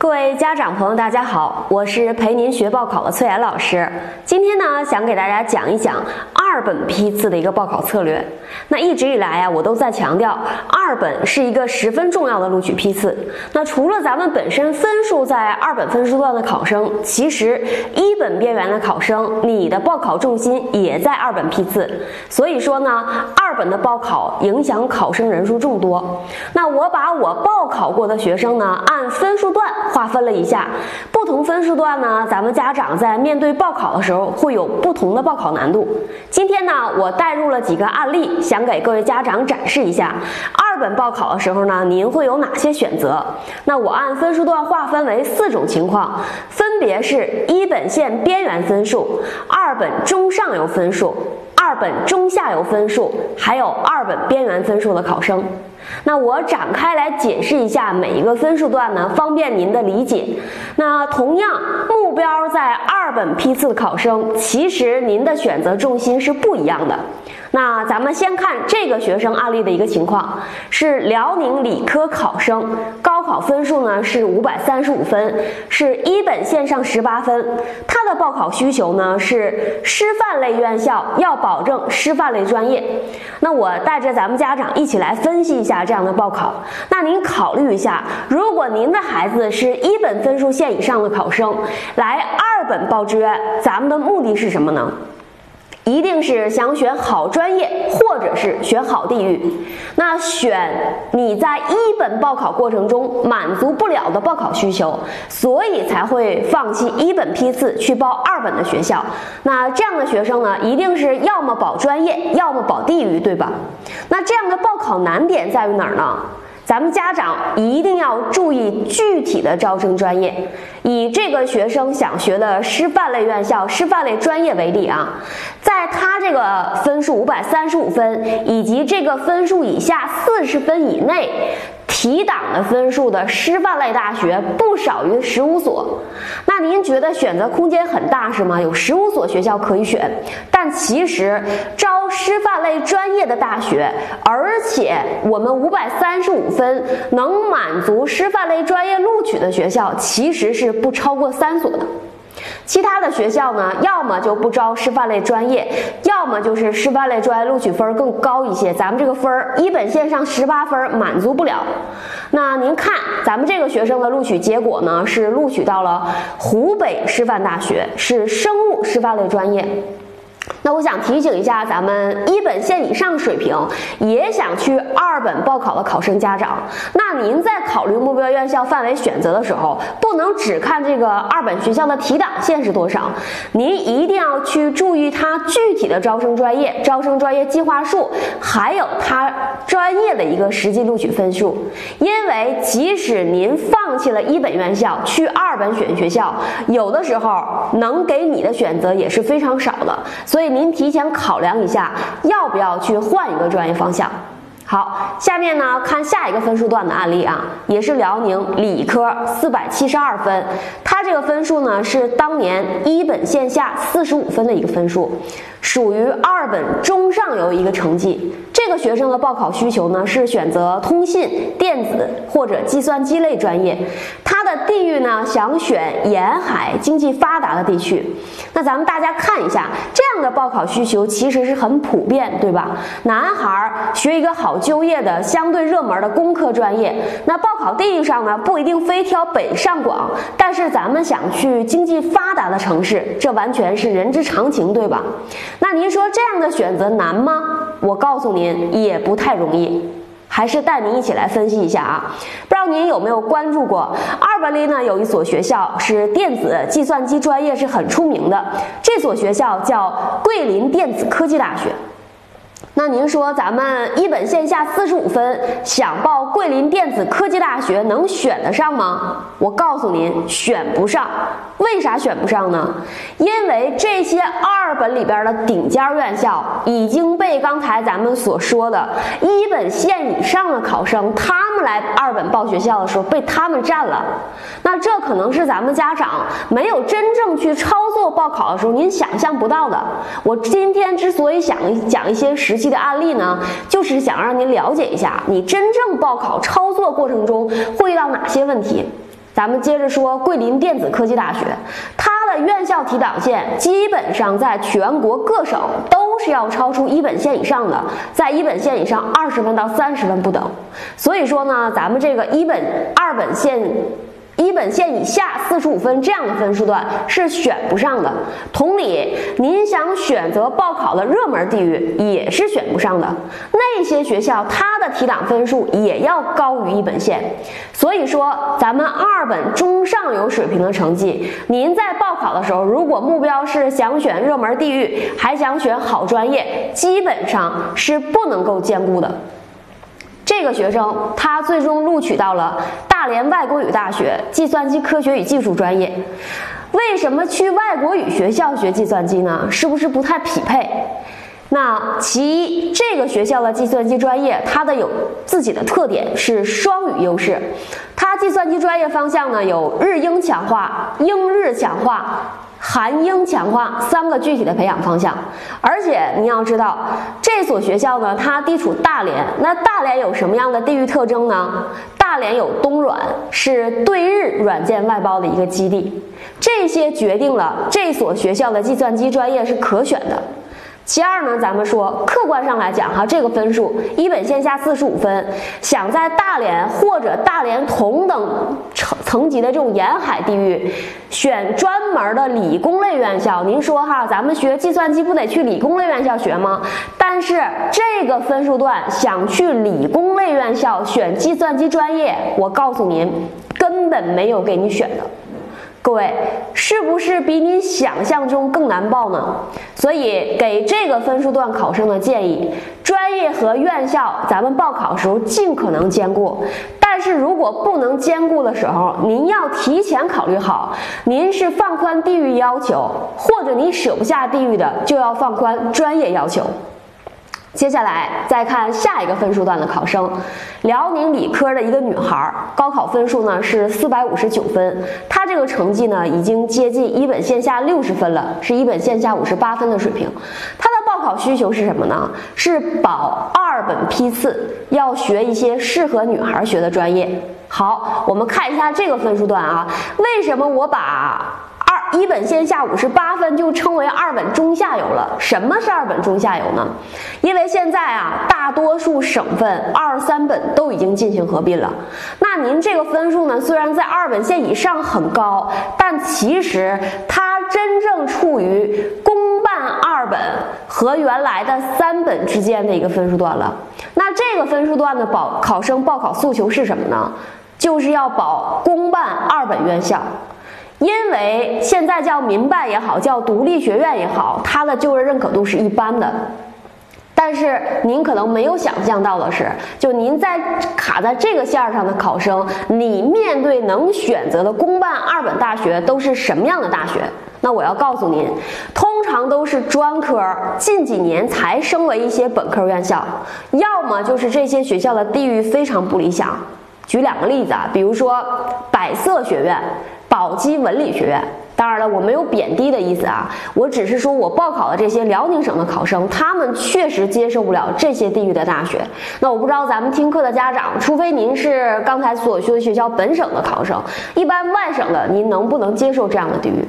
各位家长朋友，大家好，我是陪您学报考的崔岩老师。今天呢，想给大家讲一讲二本批次的一个报考策略。那一直以来啊，我都在强调，二本是一个十分重要的录取批次。那除了咱们本身分数在二本分数段的考生，其实一本边缘的考生，你的报考重心也在二本批次。所以说呢，二本的报考影响考生人数众多。那我把我报考过的学生呢，按分数段。划分了一下，不同分数段呢，咱们家长在面对报考的时候会有不同的报考难度。今天呢，我带入了几个案例，想给各位家长展示一下二本报考的时候呢，您会有哪些选择？那我按分数段划分为四种情况，分别是一本线边缘分数、二本中上游分数、二本中下游分数，还有二本边缘分数的考生。那我展开来解释一下每一个分数段呢，方便您的理解。那同样目标在二本批次的考生，其实您的选择重心是不一样的。那咱们先看这个学生案例的一个情况，是辽宁理科考生，高考分数呢是五百三十五分，是一本线上十八分。他的报考需求呢是师范类院校要保证师范类专业。那我带着咱们家长一起来分析一下这样的报考。那您考虑一下，如果您的孩子是一本分数线以上的考生，来二本报志愿，咱们的目的是什么呢？一定是想选好专业，或者是选好地域。那选你在一本报考过程中满足不了的报考需求，所以才会放弃一本批次去报二本的学校。那这样的学生呢，一定是要么保专业，要么保地域，对吧？那这样的报考难点在于哪儿呢？咱们家长一定要注意具体的招生专业。以这个学生想学的师范类院校、师范类专业为例啊，他这个分数五百三十五分以及这个分数以下四十分以内。提档的分数的师范类大学不少于十五所，那您觉得选择空间很大是吗？有十五所学校可以选，但其实招师范类专业的大学，而且我们五百三十五分能满足师范类专业录取的学校，其实是不超过三所的。其他的学校呢，要么就不招师范类专业，要么就是师范类专业录取分更高一些。咱们这个分儿一本线上十八分满足不了。那您看，咱们这个学生的录取结果呢，是录取到了湖北师范大学，是生物师范类专业。那我想提醒一下咱们一本线以上水平也想去二本报考的考生家长，那您在考虑目标院校范围选择的时候，不能只看这个二本学校的提档线是多少，您一定要去注意它具体的招生专业、招生专业计划数，还有它专业的一个实际录取分数。因为即使您放弃了一本院校去二本选学校，有的时候能给你的选择也是非常少的。所以您提前考量一下，要不要去换一个专业方向。好，下面呢看下一个分数段的案例啊，也是辽宁理科四百七十二分，他这个分数呢是当年一本线下四十五分的一个分数，属于二本中上游一个成绩。这个学生的报考需求呢是选择通信、电子或者计算机类专业。他地域呢，想选沿海经济发达的地区。那咱们大家看一下，这样的报考需求其实是很普遍，对吧？男孩学一个好就业的、相对热门的工科专业，那报考地域上呢，不一定非挑北上广，但是咱们想去经济发达的城市，这完全是人之常情，对吧？那您说这样的选择难吗？我告诉您，也不太容易。还是带您一起来分析一下啊，不知道您有没有关注过二本里呢？有一所学校是电子计算机专业是很出名的，这所学校叫桂林电子科技大学。那您说咱们一本线下四十五分，想报桂林电子科技大学能选得上吗？我告诉您，选不上。为啥选不上呢？因为这些二本里边的顶尖院校已经被刚才咱们所说的一本线以上的考生，他们来二本报学校的时候被他们占了。那这可能是咱们家长没有真正去操作报考的时候，您想象不到的。我今天之所以想讲一些实际的案例呢，就是想让您了解一下，你真正报考操作过程中会遇到哪些问题。咱们接着说桂林电子科技大学，它院校提档线基本上在全国各省都是要超出一本线以上的，在一本线以上二十分到三十分不等。所以说呢，咱们这个一本、二本线。一本线以下四十五分这样的分数段是选不上的。同理，您想选择报考的热门地域也是选不上的。那些学校它的提档分数也要高于一本线。所以说，咱们二二本中上游水平的成绩，您在报考的时候，如果目标是想选热门地域，还想选好专业，基本上是不能够兼顾的。这个学生他最终录取到了大连外国语大学计算机科学与技术专业。为什么去外国语学校学计算机呢？是不是不太匹配？那其一，这个学校的计算机专业它的有自己的特点，是双语优势。它计算机专业方向呢有日英强化、英日强化。韩英强化三个具体的培养方向，而且你要知道，这所学校呢，它地处大连。那大连有什么样的地域特征呢？大连有东软，是对日软件外包的一个基地，这些决定了这所学校的计算机专业是可选的。其二呢，咱们说客观上来讲哈，这个分数一本线下四十五分，想在大连或者大连同等层层级的这种沿海地域选专门的理工类院校，您说哈，咱们学计算机不得去理工类院校学吗？但是这个分数段想去理工类院校选计算机专业，我告诉您，根本没有给你选的。各位，是不是比你想象中更难报呢？所以给这个分数段考生的建议，专业和院校咱们报考时候尽可能兼顾。但是如果不能兼顾的时候，您要提前考虑好，您是放宽地域要求，或者你舍不下地域的，就要放宽专业要求。接下来再看下一个分数段的考生，辽宁理科的一个女孩，高考分数呢是四百五十九分，她这个成绩呢已经接近一本线下六十分了，是一本线下五十八分的水平。她的报考需求是什么呢？是保二本批次，要学一些适合女孩学的专业。好，我们看一下这个分数段啊，为什么我把？一本线下五十八分就称为二本中下游了。什么是二本中下游呢？因为现在啊，大多数省份二三本都已经进行合并了。那您这个分数呢，虽然在二本线以上很高，但其实它真正处于公办二本和原来的三本之间的一个分数段了。那这个分数段的保考生报考诉求是什么呢？就是要保公办二本院校。因为现在叫民办也好，叫独立学院也好，它的就业认可度是一般的。但是您可能没有想象到的是，就您在卡在这个线儿上的考生，你面对能选择的公办二本大学都是什么样的大学？那我要告诉您，通常都是专科，近几年才升为一些本科院校，要么就是这些学校的地域非常不理想。举两个例子啊，比如说百色学院。宝鸡文理学院，当然了，我没有贬低的意思啊，我只是说我报考的这些辽宁省的考生，他们确实接受不了这些地域的大学。那我不知道咱们听课的家长，除非您是刚才所说的学校本省的考生，一般外省的您能不能接受这样的地域？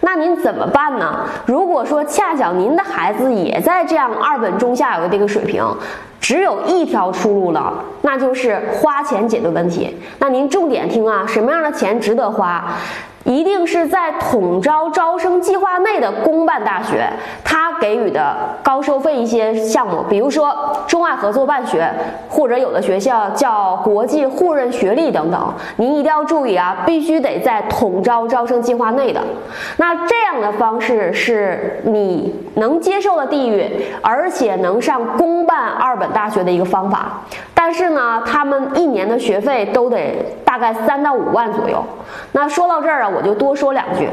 那您怎么办呢？如果说恰巧您的孩子也在这样二本中下游的这个水平。只有一条出路了，那就是花钱解决问题。那您重点听啊，什么样的钱值得花？一定是在统招招生计划内的公办大学，他给予的高收费一些项目，比如说中外合作办学，或者有的学校叫国际互认学历等等。您一定要注意啊，必须得在统招招生计划内的。那这样的方式是你能接受的地域，而且能上公办二本大学的一个方法。但是呢，他们一年的学费都得大概三到五万左右。那说到这儿啊，我就多说两句。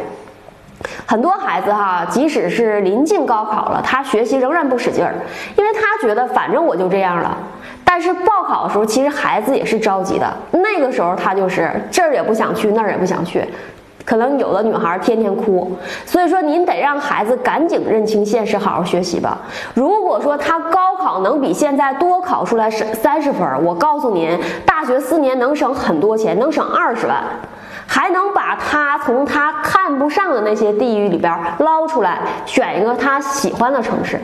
很多孩子哈，即使是临近高考了，他学习仍然不使劲儿，因为他觉得反正我就这样了。但是报考的时候，其实孩子也是着急的。那个时候他就是这儿也不想去，那儿也不想去。可能有的女孩天天哭，所以说您得让孩子赶紧认清现实，好好学习吧。如果说他高考能比现在多考出来省三十分，我告诉您，大学四年能省很多钱，能省二十万。还能把他从他看不上的那些地域里边捞出来，选一个他喜欢的城市。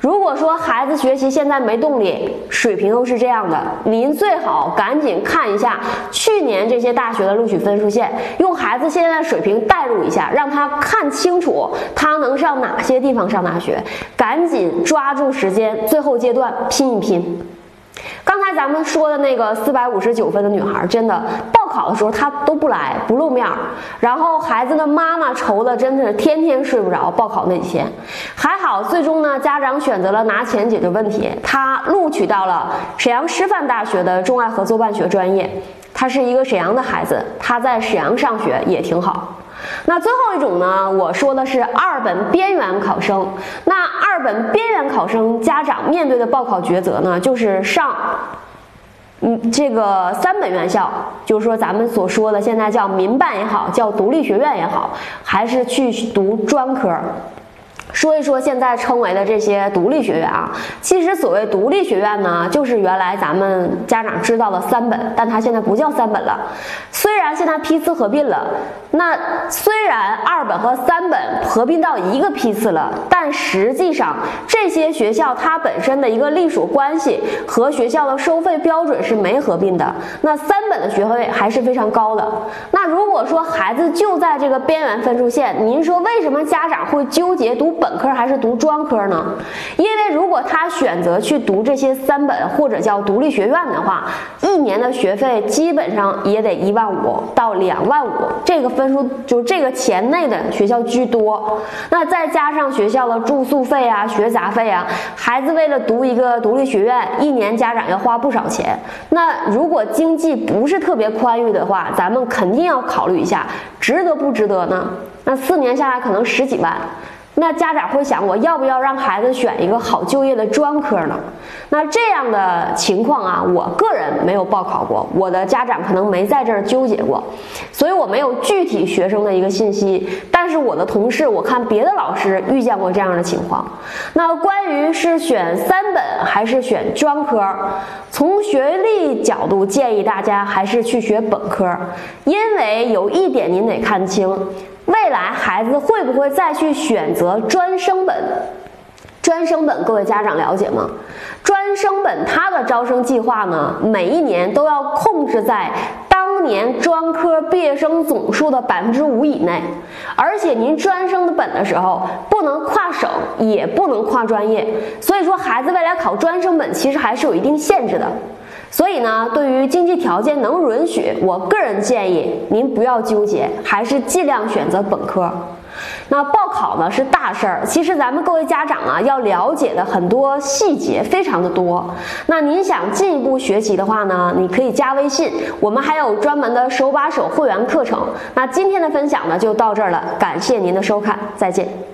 如果说孩子学习现在没动力，水平又是这样的，您最好赶紧看一下去年这些大学的录取分数线，用孩子现在的水平代入一下，让他看清楚他能上哪些地方上大学，赶紧抓住时间，最后阶段拼一拼。刚才咱们说的那个四百五十九分的女孩，真的考的时候他都不来，不露面儿。然后孩子的妈妈愁的真的是天天睡不着。报考那几天，还好，最终呢，家长选择了拿钱解决问题，他录取到了沈阳师范大学的中外合作办学专业。他是一个沈阳的孩子，他在沈阳上学也挺好。那最后一种呢？我说的是二本边缘考生。那二本边缘考生家长面对的报考抉择呢，就是上，嗯，这个三本院校，就是说咱们所说的现在叫民办也好，叫独立学院也好，还是去读专科。说一说现在称为的这些独立学院啊，其实所谓独立学院呢，就是原来咱们家长知道的三本，但它现在不叫三本了。虽然现在批次合并了，那虽然二本和三本合并到一个批次了，但实际上这些学校它本身的一个隶属关系和学校的收费标准是没合并的。那三本的学费还是非常高的。那如果说孩子就在这个边缘分数线，您说为什么家长会纠结读？本科还是读专科呢？因为如果他选择去读这些三本或者叫独立学院的话，一年的学费基本上也得一万五到两万五，这个分数就这个钱内的学校居多。那再加上学校的住宿费啊、学杂费啊，孩子为了读一个独立学院，一年家长要花不少钱。那如果经济不是特别宽裕的话，咱们肯定要考虑一下，值得不值得呢？那四年下来可能十几万。那家长会想，我要不要让孩子选一个好就业的专科呢？那这样的情况啊，我个人没有报考过，我的家长可能没在这儿纠结过，所以我没有具体学生的一个信息。但是我的同事，我看别的老师遇见过这样的情况。那关于是选三本还是选专科，从学历角度建议大家还是去学本科，因为有一点您得看清。未来孩子会不会再去选择专升本？专升本，各位家长了解吗？专升本它的招生计划呢，每一年都要控制在当年专科毕业生总数的百分之五以内，而且您专升的本的时候不能跨省，也不能跨专业，所以说孩子未来考专升本其实还是有一定限制的。所以呢，对于经济条件能允许，我个人建议您不要纠结，还是尽量选择本科。那报考呢是大事儿，其实咱们各位家长啊要了解的很多细节非常的多。那您想进一步学习的话呢，你可以加微信，我们还有专门的手把手会员课程。那今天的分享呢就到这儿了，感谢您的收看，再见。